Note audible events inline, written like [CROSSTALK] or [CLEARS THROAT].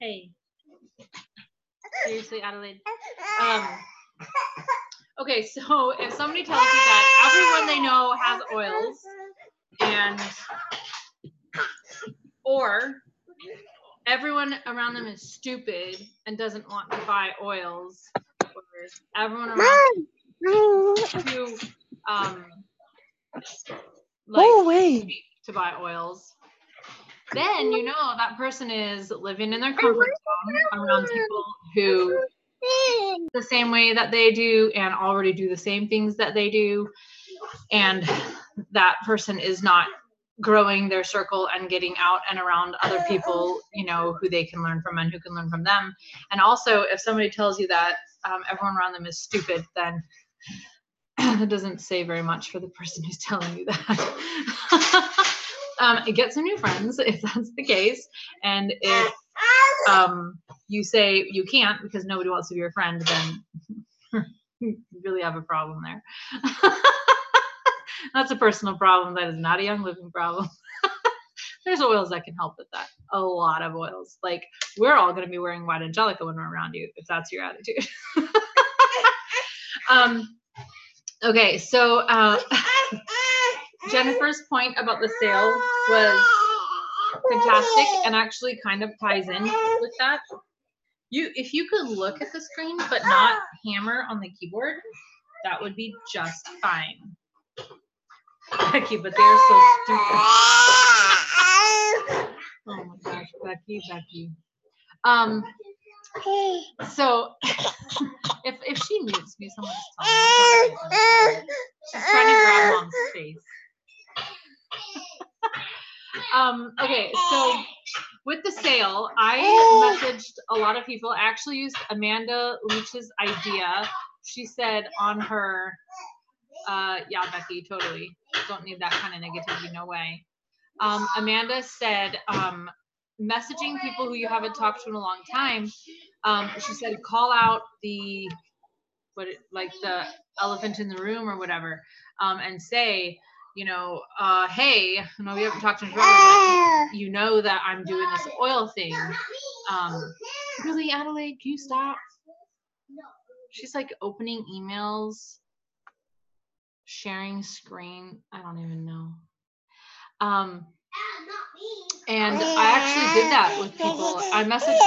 Hey. Seriously, Adelaide. Um, okay, so if somebody tells you that everyone they know has oils and or everyone around them is stupid and doesn't want to buy oils, or everyone around them too um like away. cheap to buy oils, then you know that person is living in their comfort zone around people who the same way that they do and already do the same things that they do. And that person is not growing their circle and getting out and around other people you know who they can learn from and who can learn from them. And also if somebody tells you that um, everyone around them is stupid then [CLEARS THROAT] that doesn't say very much for the person who's telling you that [LAUGHS] um, get some new friends [LAUGHS] if that's the case and if um, you say you can't because nobody wants to be your friend, then [LAUGHS] you really have a problem there. [LAUGHS] That's a personal problem. That is not a young living problem. There's oils that can help with that. A lot of oils. Like we're all going to be wearing white angelica when we're around you, if that's your attitude. um, okay, so uh, Jennifer's point about the sale was fantastic and actually kind of ties in with that. You, if you could look at the screen but not hammer on the keyboard, that would be just fine. Becky, but they're so stupid. Oh my gosh, Becky, Becky. Um, so if if she mutes me, someone just tell me. She's trying to grab mom's face. Um, okay, so with the sale, I messaged a lot of people. I actually used Amanda Leach's idea. She said on her, uh, yeah, Becky, totally. Don't need that kind of negativity, no way. Um, Amanda said, um, messaging people who you haven't talked to in a long time. Um, she said, call out the, what, like the elephant in the room or whatever, um, and say, you know, uh, hey, no, we haven't talked in forever, [LAUGHS] you know that I'm doing this oil thing. Um, really, Adelaide, can you stop? She's like opening emails, sharing screen. I don't even know. Um, and I actually did that with people. I messaged